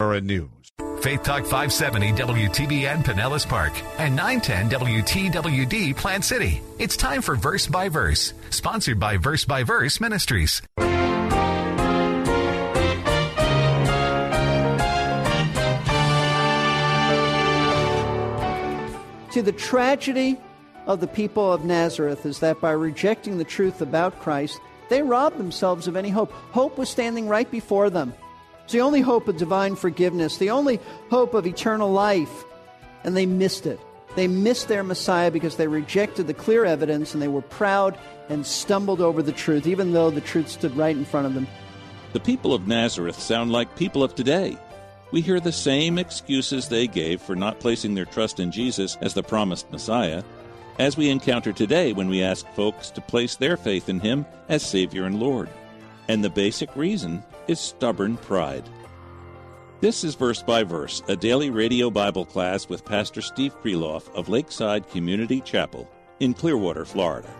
Current news. Faith Talk 570 WTBN Pinellas Park and 910 WTWD Plant City. It's time for Verse by Verse, sponsored by Verse by Verse Ministries. See, the tragedy of the people of Nazareth is that by rejecting the truth about Christ, they robbed themselves of any hope. Hope was standing right before them. It's the only hope of divine forgiveness, the only hope of eternal life. And they missed it. They missed their Messiah because they rejected the clear evidence and they were proud and stumbled over the truth, even though the truth stood right in front of them. The people of Nazareth sound like people of today. We hear the same excuses they gave for not placing their trust in Jesus as the promised Messiah, as we encounter today when we ask folks to place their faith in Him as Savior and Lord. And the basic reason is stubborn pride. This is Verse by Verse, a daily radio Bible class with Pastor Steve Kreloff of Lakeside Community Chapel in Clearwater, Florida.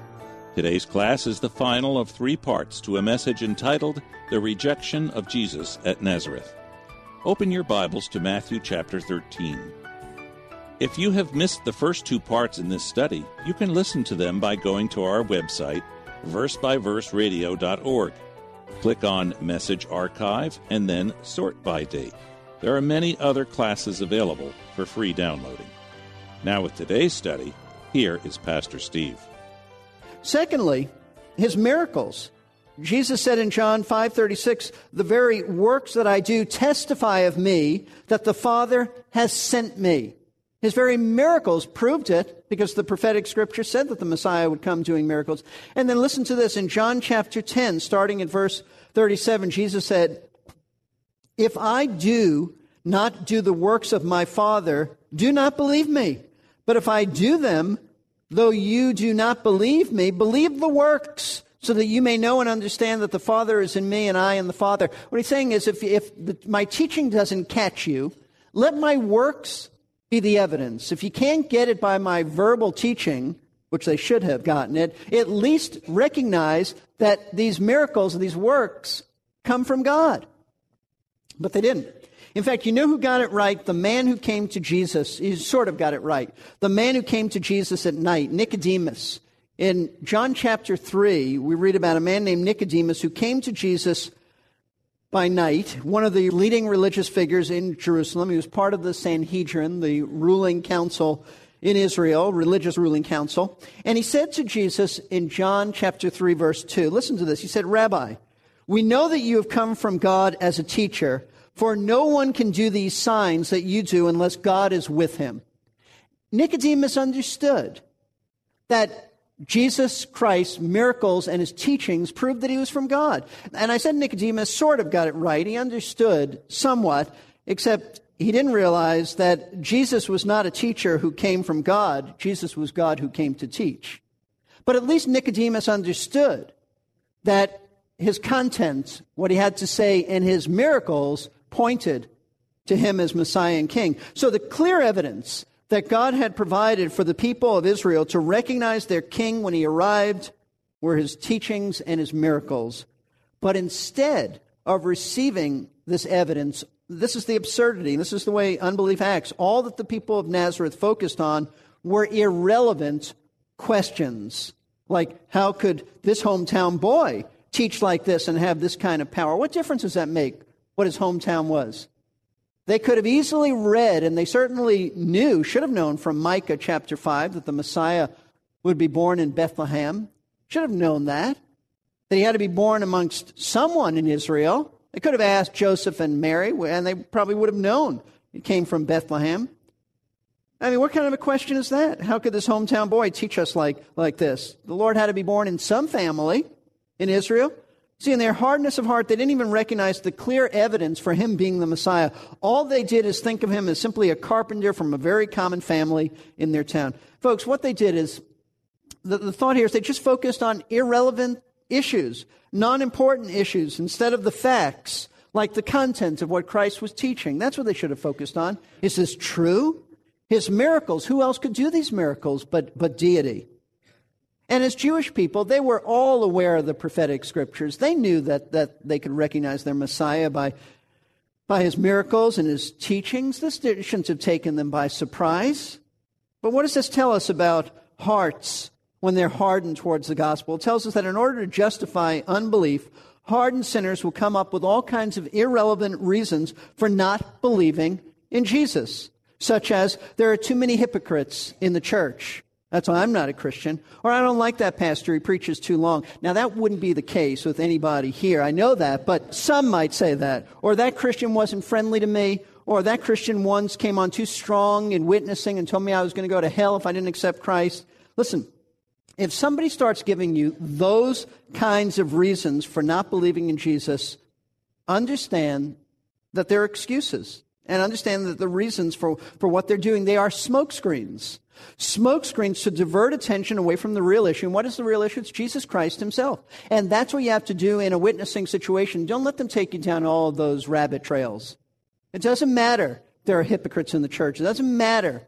Today's class is the final of three parts to a message entitled The Rejection of Jesus at Nazareth. Open your Bibles to Matthew chapter 13. If you have missed the first two parts in this study, you can listen to them by going to our website, versebyverseradio.org. Click on Message Archive and then Sort by Date. There are many other classes available for free downloading. Now, with today's study, here is Pastor Steve. Secondly, his miracles. Jesus said in John 5:36, "The very works that I do testify of me that the Father has sent me." His very miracles proved it because the prophetic scripture said that the Messiah would come doing miracles. And then listen to this in John chapter 10, starting at verse 37, Jesus said, "If I do not do the works of my Father, do not believe me. But if I do them, though you do not believe me, believe the works." so that you may know and understand that the Father is in me and I in the Father. What he's saying is if, if the, my teaching doesn't catch you, let my works be the evidence. If you can't get it by my verbal teaching, which they should have gotten it, at least recognize that these miracles and these works come from God. But they didn't. In fact, you know who got it right? The man who came to Jesus, he sort of got it right. The man who came to Jesus at night, Nicodemus. In John chapter 3, we read about a man named Nicodemus who came to Jesus by night, one of the leading religious figures in Jerusalem. He was part of the Sanhedrin, the ruling council in Israel, religious ruling council. And he said to Jesus in John chapter 3, verse 2, listen to this. He said, Rabbi, we know that you have come from God as a teacher, for no one can do these signs that you do unless God is with him. Nicodemus understood that Jesus Christ's miracles and his teachings proved that he was from God. And I said Nicodemus sort of got it right. He understood somewhat, except he didn't realize that Jesus was not a teacher who came from God. Jesus was God who came to teach. But at least Nicodemus understood that his content, what he had to say, and his miracles pointed to him as Messiah and King. So the clear evidence that God had provided for the people of Israel to recognize their king when he arrived were his teachings and his miracles. But instead of receiving this evidence, this is the absurdity, this is the way unbelief acts. All that the people of Nazareth focused on were irrelevant questions. Like, how could this hometown boy teach like this and have this kind of power? What difference does that make what his hometown was? They could have easily read, and they certainly knew, should have known from Micah chapter 5 that the Messiah would be born in Bethlehem. Should have known that. That he had to be born amongst someone in Israel. They could have asked Joseph and Mary, and they probably would have known he came from Bethlehem. I mean, what kind of a question is that? How could this hometown boy teach us like, like this? The Lord had to be born in some family in Israel. See, in their hardness of heart, they didn't even recognize the clear evidence for him being the Messiah. All they did is think of him as simply a carpenter from a very common family in their town. Folks, what they did is, the, the thought here is they just focused on irrelevant issues, non important issues, instead of the facts, like the content of what Christ was teaching. That's what they should have focused on. Is this true? His miracles. Who else could do these miracles but, but deity? And as Jewish people, they were all aware of the prophetic scriptures. They knew that, that they could recognize their Messiah by, by his miracles and his teachings. This shouldn't have taken them by surprise. But what does this tell us about hearts when they're hardened towards the gospel? It tells us that in order to justify unbelief, hardened sinners will come up with all kinds of irrelevant reasons for not believing in Jesus, such as there are too many hypocrites in the church. That's why I'm not a Christian. Or I don't like that pastor. He preaches too long. Now, that wouldn't be the case with anybody here. I know that, but some might say that. Or that Christian wasn't friendly to me. Or that Christian once came on too strong in witnessing and told me I was going to go to hell if I didn't accept Christ. Listen, if somebody starts giving you those kinds of reasons for not believing in Jesus, understand that they're excuses. And understand that the reasons for, for what they're doing, they are smokescreens. Smoke screens to divert attention away from the real issue. And what is the real issue? It's Jesus Christ himself. And that's what you have to do in a witnessing situation. Don't let them take you down all those rabbit trails. It doesn't matter there are hypocrites in the church. It doesn't matter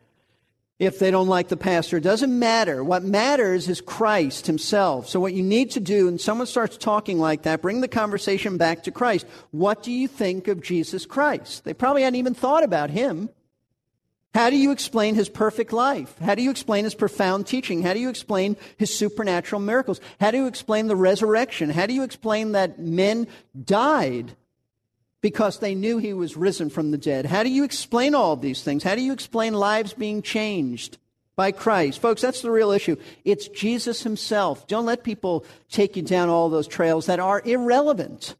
if they don't like the pastor. It doesn't matter. What matters is Christ himself. So what you need to do, and someone starts talking like that, bring the conversation back to Christ. What do you think of Jesus Christ? They probably hadn't even thought about him. How do you explain his perfect life? How do you explain his profound teaching? How do you explain his supernatural miracles? How do you explain the resurrection? How do you explain that men died because they knew he was risen from the dead? How do you explain all these things? How do you explain lives being changed by Christ? Folks, that's the real issue. It's Jesus himself. Don't let people take you down all those trails that are irrelevant.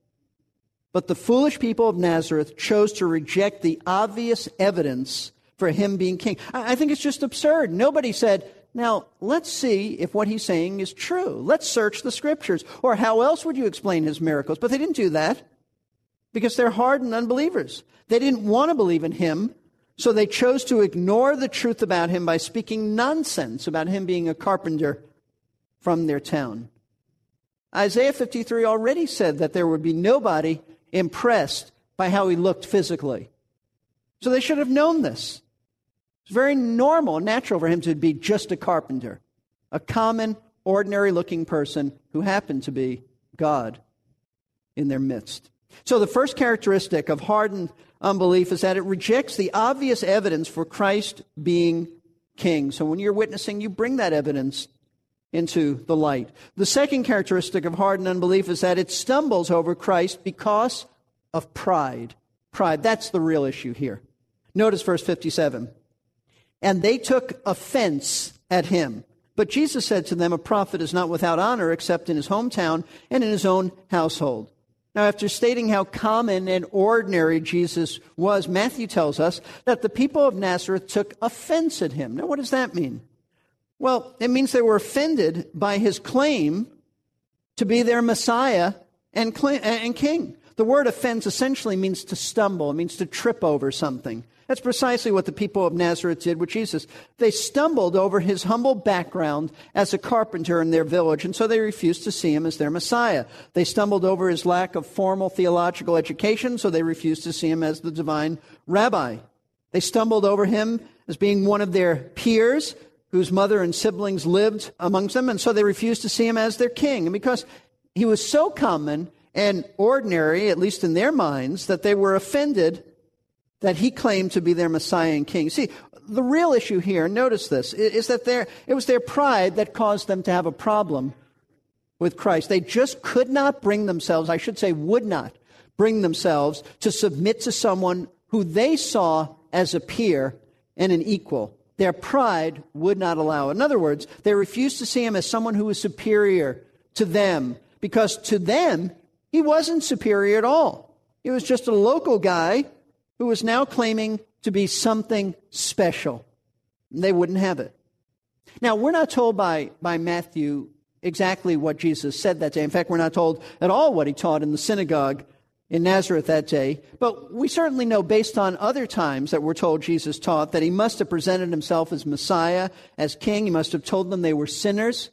But the foolish people of Nazareth chose to reject the obvious evidence for him being king. I think it's just absurd. Nobody said, now, let's see if what he's saying is true. Let's search the scriptures. Or how else would you explain his miracles? But they didn't do that because they're hardened unbelievers. They didn't want to believe in him, so they chose to ignore the truth about him by speaking nonsense about him being a carpenter from their town. Isaiah 53 already said that there would be nobody impressed by how he looked physically. So they should have known this. It's very normal natural for him to be just a carpenter, a common, ordinary looking person who happened to be God in their midst. So the first characteristic of hardened unbelief is that it rejects the obvious evidence for Christ being king. So when you're witnessing, you bring that evidence into the light. The second characteristic of hardened unbelief is that it stumbles over Christ because of pride. Pride. That's the real issue here. Notice verse 57 and they took offense at him. But Jesus said to them, A prophet is not without honor except in his hometown and in his own household. Now, after stating how common and ordinary Jesus was, Matthew tells us that the people of Nazareth took offense at him. Now, what does that mean? Well, it means they were offended by his claim to be their Messiah and, king. The word offense essentially means to stumble, it means to trip over something. That's precisely what the people of Nazareth did with Jesus. They stumbled over his humble background as a carpenter in their village, and so they refused to see him as their Messiah. They stumbled over his lack of formal theological education, so they refused to see him as the divine rabbi. They stumbled over him as being one of their peers whose mother and siblings lived amongst them, and so they refused to see him as their king. And because he was so common and ordinary, at least in their minds, that they were offended that he claimed to be their Messiah and King. See, the real issue here, notice this, is that it was their pride that caused them to have a problem with Christ. They just could not bring themselves, I should say, would not bring themselves to submit to someone who they saw as a peer and an equal. Their pride would not allow. In other words, they refused to see him as someone who was superior to them because to them, he wasn't superior at all. He was just a local guy who was now claiming to be something special. They wouldn't have it. Now, we're not told by, by Matthew exactly what Jesus said that day. In fact, we're not told at all what he taught in the synagogue in Nazareth that day. But we certainly know, based on other times that we're told Jesus taught, that he must have presented himself as Messiah, as King. He must have told them they were sinners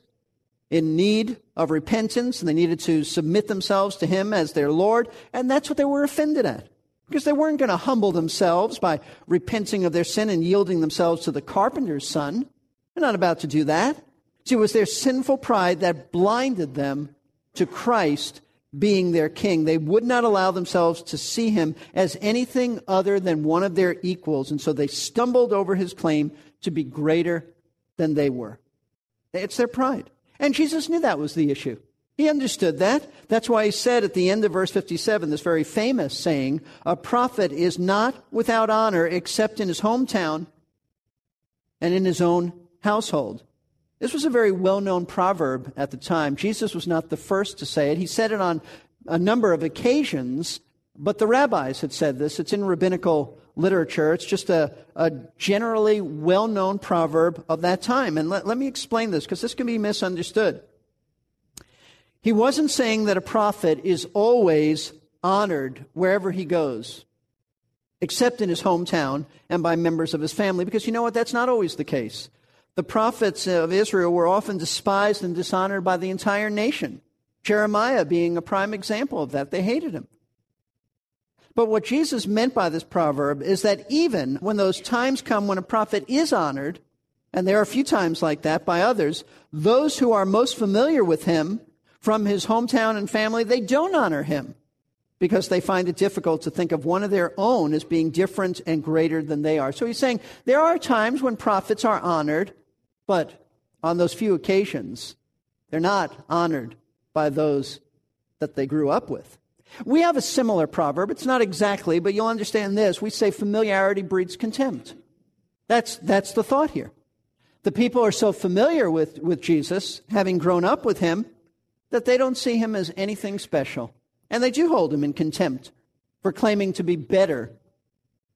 in need of repentance and they needed to submit themselves to him as their Lord. And that's what they were offended at. Because they weren't going to humble themselves by repenting of their sin and yielding themselves to the carpenter's son. They're not about to do that. See, it was their sinful pride that blinded them to Christ being their king. They would not allow themselves to see him as anything other than one of their equals, and so they stumbled over his claim to be greater than they were. It's their pride. And Jesus knew that was the issue. He understood that. That's why he said at the end of verse 57, this very famous saying, A prophet is not without honor except in his hometown and in his own household. This was a very well known proverb at the time. Jesus was not the first to say it. He said it on a number of occasions, but the rabbis had said this. It's in rabbinical literature. It's just a, a generally well known proverb of that time. And let, let me explain this because this can be misunderstood. He wasn't saying that a prophet is always honored wherever he goes, except in his hometown and by members of his family, because you know what? That's not always the case. The prophets of Israel were often despised and dishonored by the entire nation. Jeremiah being a prime example of that. They hated him. But what Jesus meant by this proverb is that even when those times come when a prophet is honored, and there are a few times like that by others, those who are most familiar with him from his hometown and family, they don't honor him because they find it difficult to think of one of their own as being different and greater than they are. So he's saying there are times when prophets are honored, but on those few occasions, they're not honored by those that they grew up with. We have a similar proverb. It's not exactly, but you'll understand this. We say familiarity breeds contempt. That's, that's the thought here. The people are so familiar with, with Jesus, having grown up with him, that they don't see him as anything special. And they do hold him in contempt for claiming to be better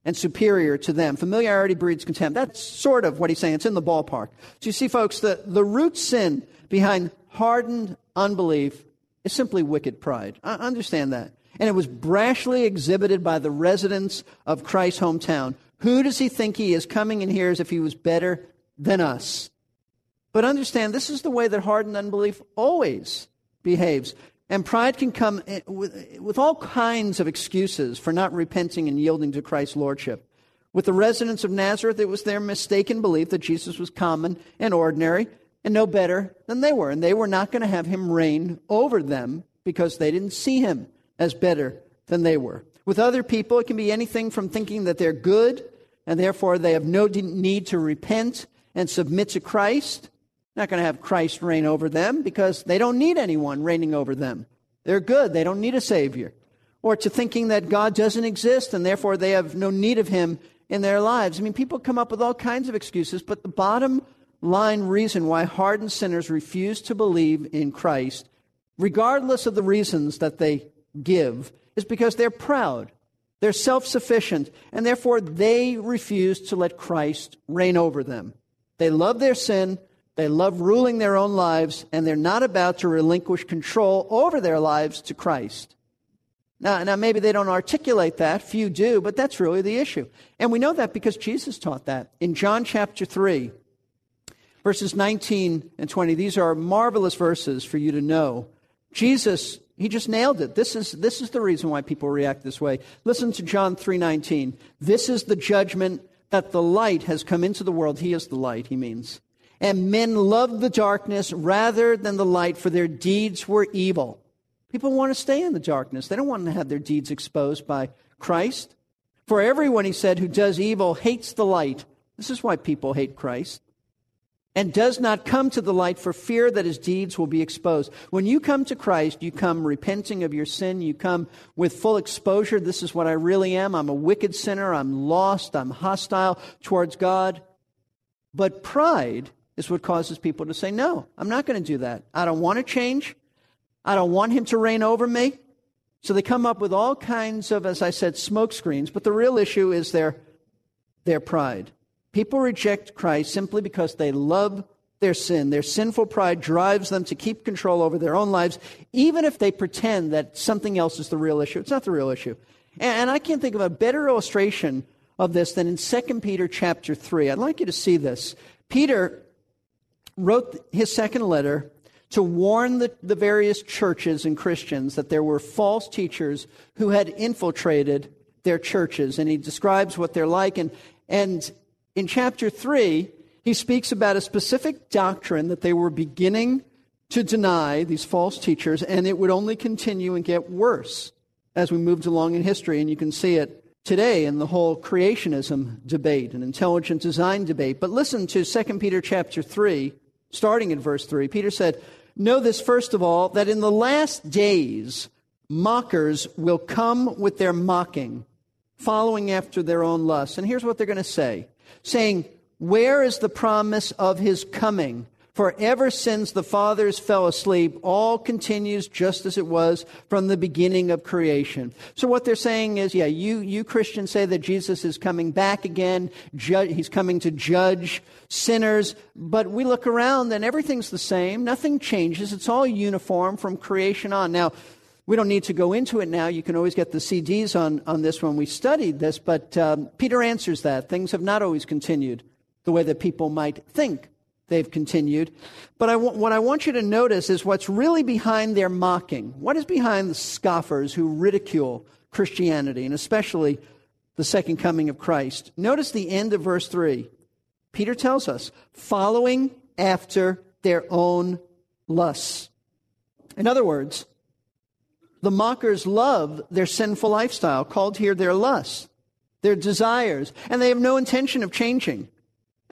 and superior to them. Familiarity breeds contempt. That's sort of what he's saying. It's in the ballpark. So you see, folks, the, the root sin behind hardened unbelief is simply wicked pride. I understand that. And it was brashly exhibited by the residents of Christ's hometown. Who does he think he is coming in here as if he was better than us? But understand, this is the way that hardened unbelief always behaves. And pride can come eh, with, with all kinds of excuses for not repenting and yielding to Christ's lordship. With the residents of Nazareth, it was their mistaken belief that Jesus was common and ordinary and no better than they were. And they were not going to have him reign over them because they didn't see him as better than they were. With other people, it can be anything from thinking that they're good and therefore they have no need to repent and submit to Christ. Not going to have Christ reign over them because they don't need anyone reigning over them. They're good. They don't need a Savior. Or to thinking that God doesn't exist and therefore they have no need of Him in their lives. I mean, people come up with all kinds of excuses, but the bottom line reason why hardened sinners refuse to believe in Christ, regardless of the reasons that they give, is because they're proud. They're self sufficient, and therefore they refuse to let Christ reign over them. They love their sin, they love ruling their own lives, and they're not about to relinquish control over their lives to Christ. Now, now, maybe they don't articulate that. Few do, but that's really the issue. And we know that because Jesus taught that. In John chapter 3, Verses 19 and 20, these are marvelous verses for you to know. Jesus, he just nailed it. This is, this is the reason why people react this way. Listen to John 3:19. This is the judgment that the light has come into the world. He is the light, he means. And men loved the darkness rather than the light, for their deeds were evil. People want to stay in the darkness. They don't want to have their deeds exposed by Christ. For everyone, he said, who does evil hates the light. This is why people hate Christ and does not come to the light for fear that his deeds will be exposed. When you come to Christ, you come repenting of your sin. You come with full exposure. This is what I really am. I'm a wicked sinner. I'm lost. I'm hostile towards God. But pride is what causes people to say, No, I'm not going to do that. I don't want to change. I don't want him to reign over me. So they come up with all kinds of, as I said, smoke screens. But the real issue is their, their pride. People reject Christ simply because they love their sin. Their sinful pride drives them to keep control over their own lives, even if they pretend that something else is the real issue. It's not the real issue. And, I can't think of a better illustration of this than in 2 Peter chapter 3. I'd like you to see this. Peter wrote his second letter to warn the, the various churches and Christians that there were false teachers who had infiltrated their churches. And he describes what they're like. And, and in chapter 3, he speaks about a specific doctrine that they were beginning to deny, these false teachers, and it would only continue and get worse as we moved along in history. And you can see it today in the whole creationism debate and intelligent design debate. But listen to 2 Peter chapter 3, starting in verse 3. Peter said, Know this first of all, that in the last days mockers will come with their mocking, following after their own lusts. And here's what they're going to say saying, Where is the promise of his coming? For ever since the fathers fell asleep, all continues just as it was from the beginning of creation. So what they're saying is, yeah, you, you Christians say that Jesus is coming back again. Ju- he's coming to judge sinners. But we look around and everything's the same. Nothing changes. It's all uniform from creation on. Now, we don't need to go into it now. You can always get the CDs on, on this when we studied this. But um, Peter answers that. Things have not always continued the way that people might think they've continued. But what I want you to notice is what's really behind their mocking. What is behind the scoffers who ridicule Christianity, and especially the second coming of Christ? Notice the end of verse 3. Peter tells us, following after their own lusts. In other words, the mockers love their sinful lifestyle, called here their lusts, their desires, and they have no intention of changing.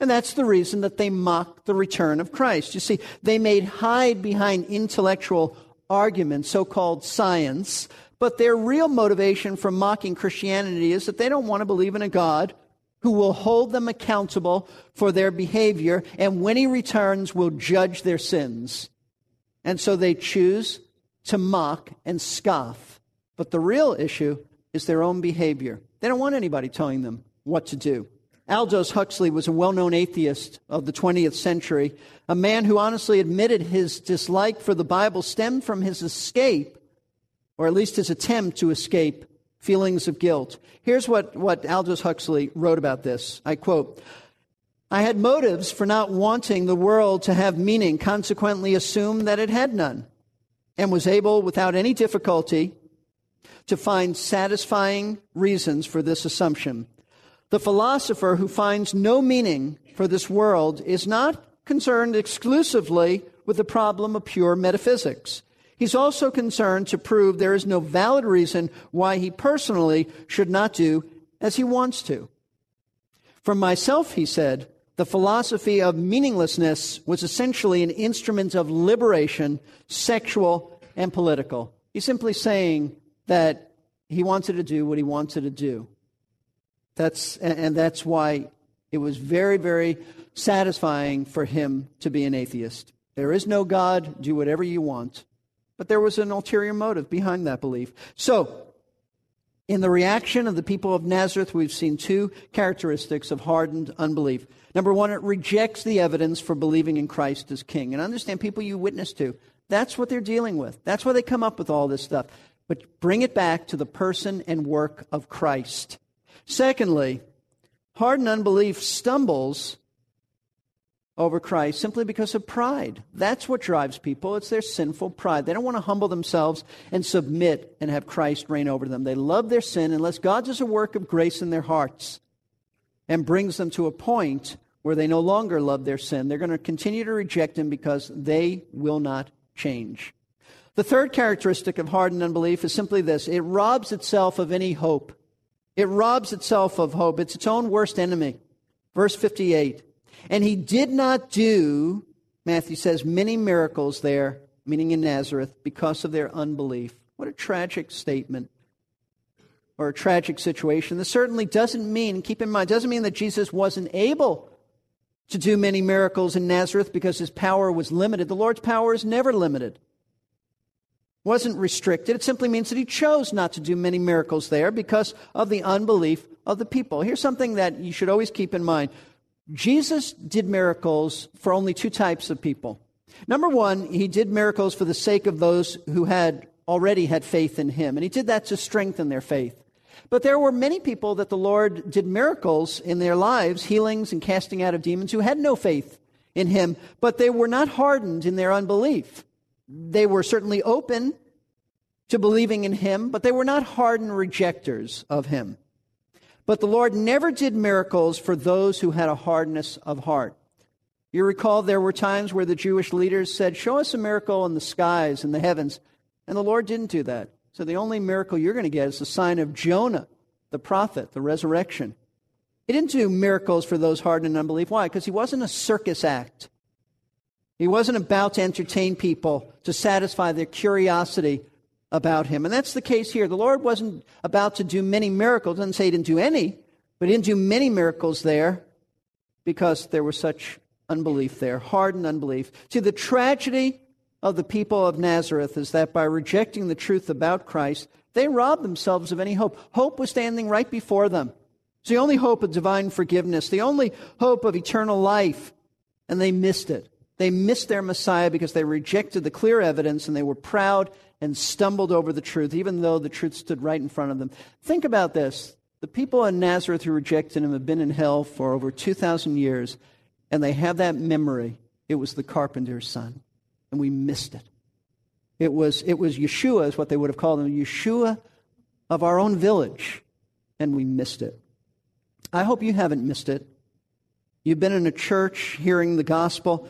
And that's the reason that they mock the return of Christ. You see, they may hide behind intellectual arguments, so called science, but their real motivation for mocking Christianity is that they don't want to believe in a God who will hold them accountable for their behavior and when he returns will judge their sins. And so they choose to mock and scoff. But the real issue is their own behavior. They don't want anybody telling them what to do. Aldous Huxley was a well known atheist of the 20th century, a man who honestly admitted his dislike for the Bible stemmed from his escape, or at least his attempt to escape, feelings of guilt. Here's what, what Aldous Huxley wrote about this. I quote, I had motives for not wanting the world to have meaning, consequently assumed that it had none, and was able, without any difficulty, to find satisfying reasons for this assumption. The philosopher who finds no meaning for this world is not concerned exclusively with the problem of pure metaphysics. He's also concerned to prove there is no valid reason why he personally should not do as he wants to. For myself, he said, the philosophy of meaninglessness was essentially an instrument of liberation, sexual and political. He's simply saying that he wanted to do what he wanted to do. That's, and that's why it was very, very satisfying for him to be an atheist. There is no God, do whatever you want. But there was an ulterior motive behind that belief. So, in the reaction of the people of Nazareth, we've seen two characteristics of hardened unbelief. Number one, it rejects the evidence for believing in Christ as king. And understand people you witness to, that's what they're dealing with. That's why they come up with all this stuff. But bring it back to the person and work of Christ. Secondly, hardened unbelief stumbles over Christ simply because of pride. That's what drives people. It's their sinful pride. They don't want to humble themselves and submit and have Christ reign over them. They love their sin unless God does a work of grace in their hearts and brings them to a point where they no longer love their sin. They're going to continue to reject Him because they will not change. The third characteristic of hardened unbelief is simply this it robs itself of any hope. It robs itself of hope. It's its own worst enemy. Verse 58. And he did not do, Matthew says, many miracles there, meaning in Nazareth, because of their unbelief. What a tragic statement or a tragic situation. This certainly doesn't mean, keep in mind, doesn't mean that Jesus wasn't able to do many miracles in Nazareth because his power was limited. The Lord's power is never limited wasn't restricted. It simply means that he chose not to do many miracles there because of the unbelief of the people. Here's something that you should always keep in mind Jesus did miracles for only two types of people. Number one, he did miracles for the sake of those who had already had faith in him, and he did that to strengthen their faith. But there were many people that the Lord did miracles in their lives, healings and casting out of demons, who had no faith in him, but they were not hardened in their unbelief. They were certainly open to believing in him, but they were not hardened rejectors of him. But the Lord never did miracles for those who had a hardness of heart. You recall there were times where the Jewish leaders said, Show us a miracle in the skies and the heavens. And the Lord didn't do that. So the only miracle you're going to get is the sign of Jonah, the prophet, the resurrection. He didn't do miracles for those hardened in unbelief. Why? Because he wasn't a circus act. He wasn't about to entertain people to satisfy their curiosity about him. And that's the case here. The Lord wasn't about to do many miracles. Doesn't say he didn't do any, but he didn't do many miracles there because there was such unbelief there, hardened unbelief. See, the tragedy of the people of Nazareth is that by rejecting the truth about Christ, they robbed themselves of any hope. Hope was standing right before them. It's the only hope of divine forgiveness, the only hope of eternal life, and they missed it. They missed their Messiah because they rejected the clear evidence and they were proud and stumbled over the truth, even though the truth stood right in front of them. Think about this. The people in Nazareth who rejected him have been in hell for over 2,000 years, and they have that memory. It was the carpenter's son, and we missed it. It was, it was Yeshua, is what they would have called him, Yeshua of our own village, and we missed it. I hope you haven't missed it. You've been in a church hearing the gospel.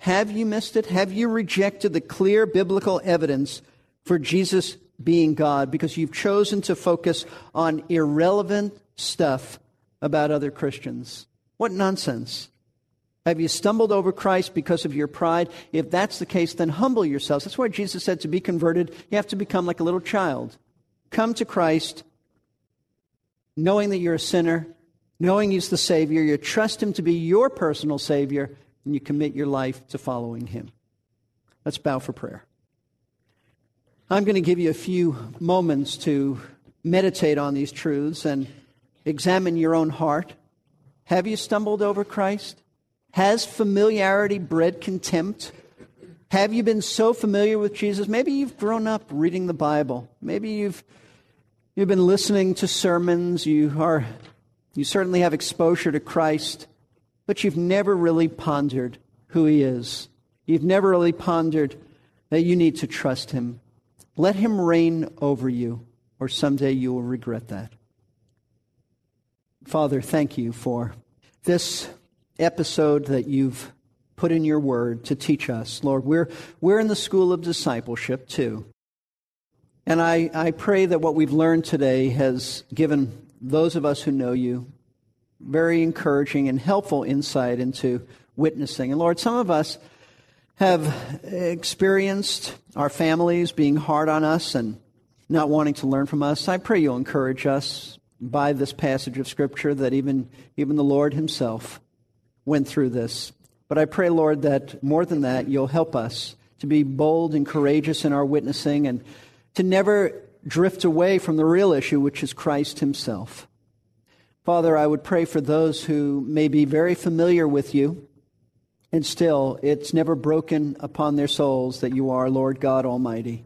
Have you missed it? Have you rejected the clear biblical evidence for Jesus being God because you've chosen to focus on irrelevant stuff about other Christians. What nonsense. Have you stumbled over Christ because of your pride? If that's the case, then humble yourselves. That's why Jesus said to be converted, you have to become like a little child. Come to Christ knowing that you're a sinner, knowing He's the Savior. You trust Him to be your personal Savior, and you commit your life to following Him. Let's bow for prayer. I'm going to give you a few moments to meditate on these truths and examine your own heart. Have you stumbled over Christ? Has familiarity bred contempt? Have you been so familiar with Jesus? Maybe you've grown up reading the Bible. Maybe you've you've been listening to sermons. You are you certainly have exposure to Christ, but you've never really pondered who he is. You've never really pondered that you need to trust him. Let him reign over you, or someday you will regret that. Father, thank you for this episode that you've put in your word to teach us. Lord, we're, we're in the school of discipleship too. And I, I pray that what we've learned today has given those of us who know you very encouraging and helpful insight into witnessing. And Lord, some of us have experienced our families being hard on us and not wanting to learn from us, I pray you'll encourage us by this passage of Scripture that even, even the Lord Himself went through this. But I pray, Lord, that more than that, you'll help us to be bold and courageous in our witnessing and to never drift away from the real issue, which is Christ Himself. Father, I would pray for those who may be very familiar with you and still, it's never broken upon their souls that you are Lord God Almighty.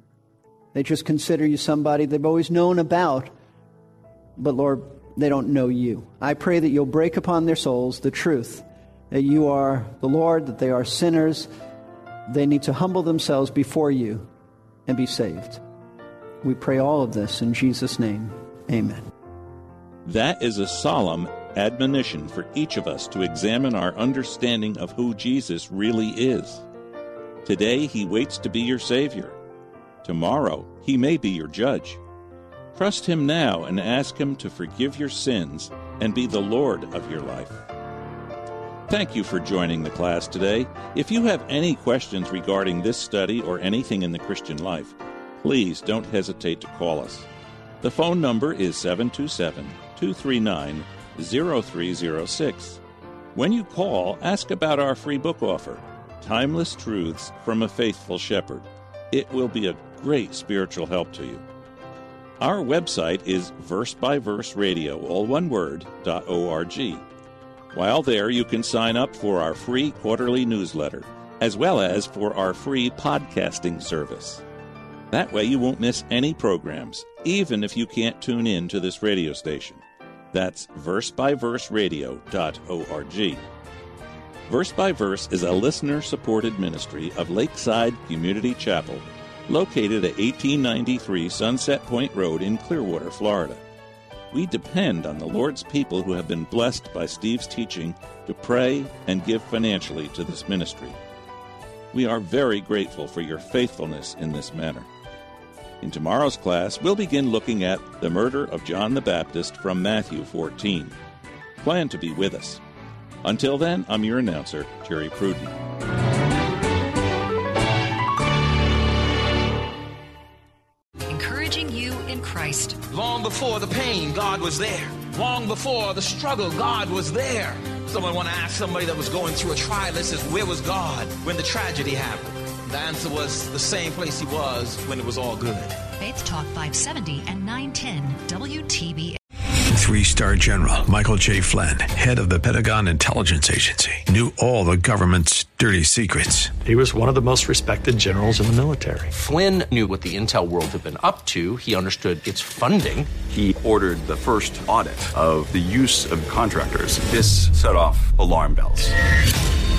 They just consider you somebody they've always known about, but Lord, they don't know you. I pray that you'll break upon their souls the truth that you are the Lord, that they are sinners. They need to humble themselves before you and be saved. We pray all of this in Jesus' name. Amen. That is a solemn admonition for each of us to examine our understanding of who Jesus really is. Today, he waits to be your Savior. Tomorrow, he may be your judge. Trust him now and ask him to forgive your sins and be the Lord of your life. Thank you for joining the class today. If you have any questions regarding this study or anything in the Christian life, please don't hesitate to call us. The phone number is 727 239 0306. When you call, ask about our free book offer, Timeless Truths from a Faithful Shepherd. It will be a great spiritual help to you. Our website is verse by verse radio, all one word, .org. While there, you can sign up for our free quarterly newsletter, as well as for our free podcasting service. That way, you won't miss any programs, even if you can't tune in to this radio station. That's versebyverseradio.org. Verse by Verse is a listener supported ministry of Lakeside Community Chapel, located at 1893 Sunset Point Road in Clearwater, Florida. We depend on the Lord's people who have been blessed by Steve's teaching to pray and give financially to this ministry. We are very grateful for your faithfulness in this manner. In tomorrow's class, we'll begin looking at the murder of John the Baptist from Matthew 14. Plan to be with us. Until then, I'm your announcer, Jerry Pruden. Encouraging you in Christ. Long before the pain, God was there. Long before the struggle, God was there. Someone want to ask somebody that was going through a trial that says, where was God when the tragedy happened? The answer was the same place he was when it was all good. Faith Talk 570 and 910 WTB. Three star general Michael J. Flynn, head of the Pentagon Intelligence Agency, knew all the government's dirty secrets. He was one of the most respected generals in the military. Flynn knew what the intel world had been up to. He understood its funding. He ordered the first audit of the use of contractors. This set off alarm bells.